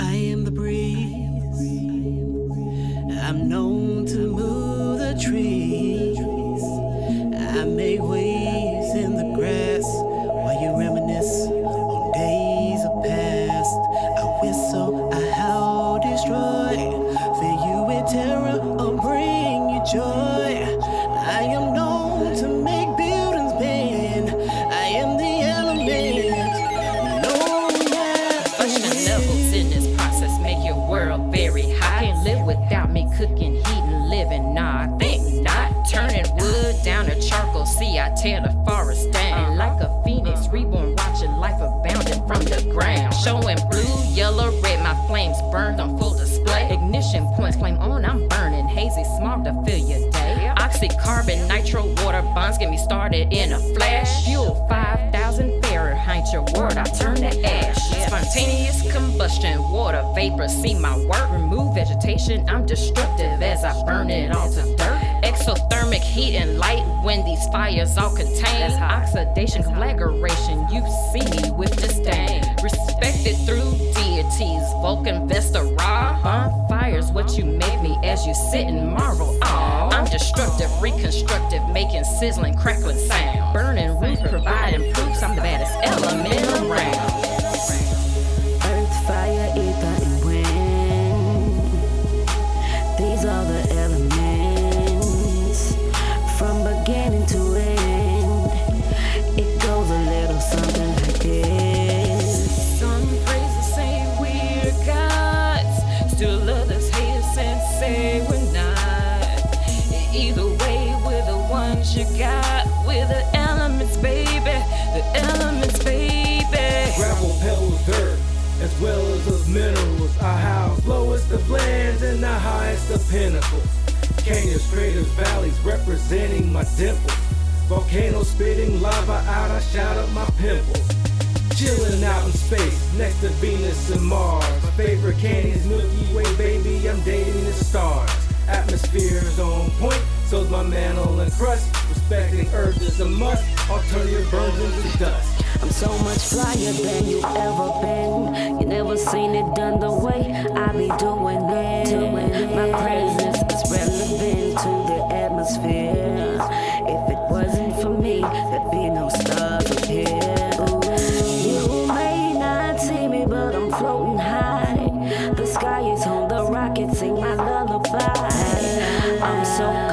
I am I tear the forest down. Uh-huh. Like a phoenix uh-huh. reborn, watching life abounding from the ground. Showing blue, yellow, red, my flames burned on full display. Ignition points, flame on, I'm burning. Hazy smog to fill your day. Oxycarbon, nitro, water bonds get me started in a flash. Fuel 5,000 Fahrenheit, your word, I turn to ash. Spontaneous combustion, water vapor, see my work. Remove vegetation, I'm destructive as I burn it all to Heat and light when these fires all contain. Oxidation, conflagration, you see me with disdain. Respected through deities, Vulcan, Vesta, Ra. Bonfires, what you make me as you sit and marvel. Aw, I'm destructive, reconstructive, making sizzling, crackling sound. Burning roof, providing proofs I'm the baddest element ones you got. We're the elements, baby. The elements, baby. gravel, pebbles, dirt, as well as those minerals. I house lowest of lands and the highest of pinnacles. Canyons, craters, valleys representing my dimples. Volcanoes spitting lava out, I shout up my pimples. Chilling out in space, next to Venus and Mars. My favorite candy's Milky Way, baby, I'm dating the stars. Atmosphere's on point, so's my mantle and crust. Respecting Earth is a must, alternative burns into dust. I'm so much flyer than you ever been. You never seen it done the way I be doing it. My presence is relevant to the atmosphere. If it wasn't for me, there'd be no stars up here. You may not see me, but I'm floating high. The sky is home, the rockets sing my lullaby. I'm so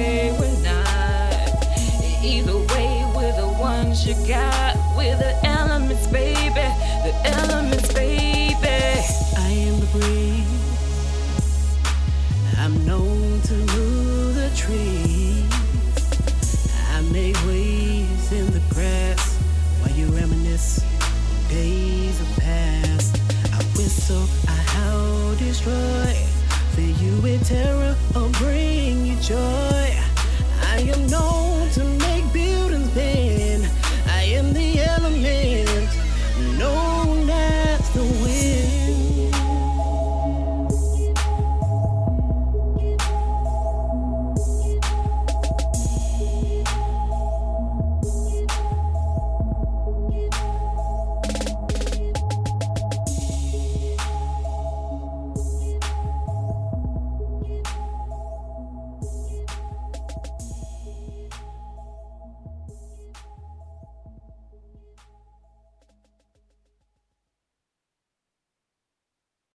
say we're not. Either way, we're the ones you got. We're the elements, baby. The elements, baby. I am the breeze. I'm known to move the trees. I make waves in the grass while you reminisce days of past. I whistle, I howl, destroy. Fill you with terror or bring you joy know.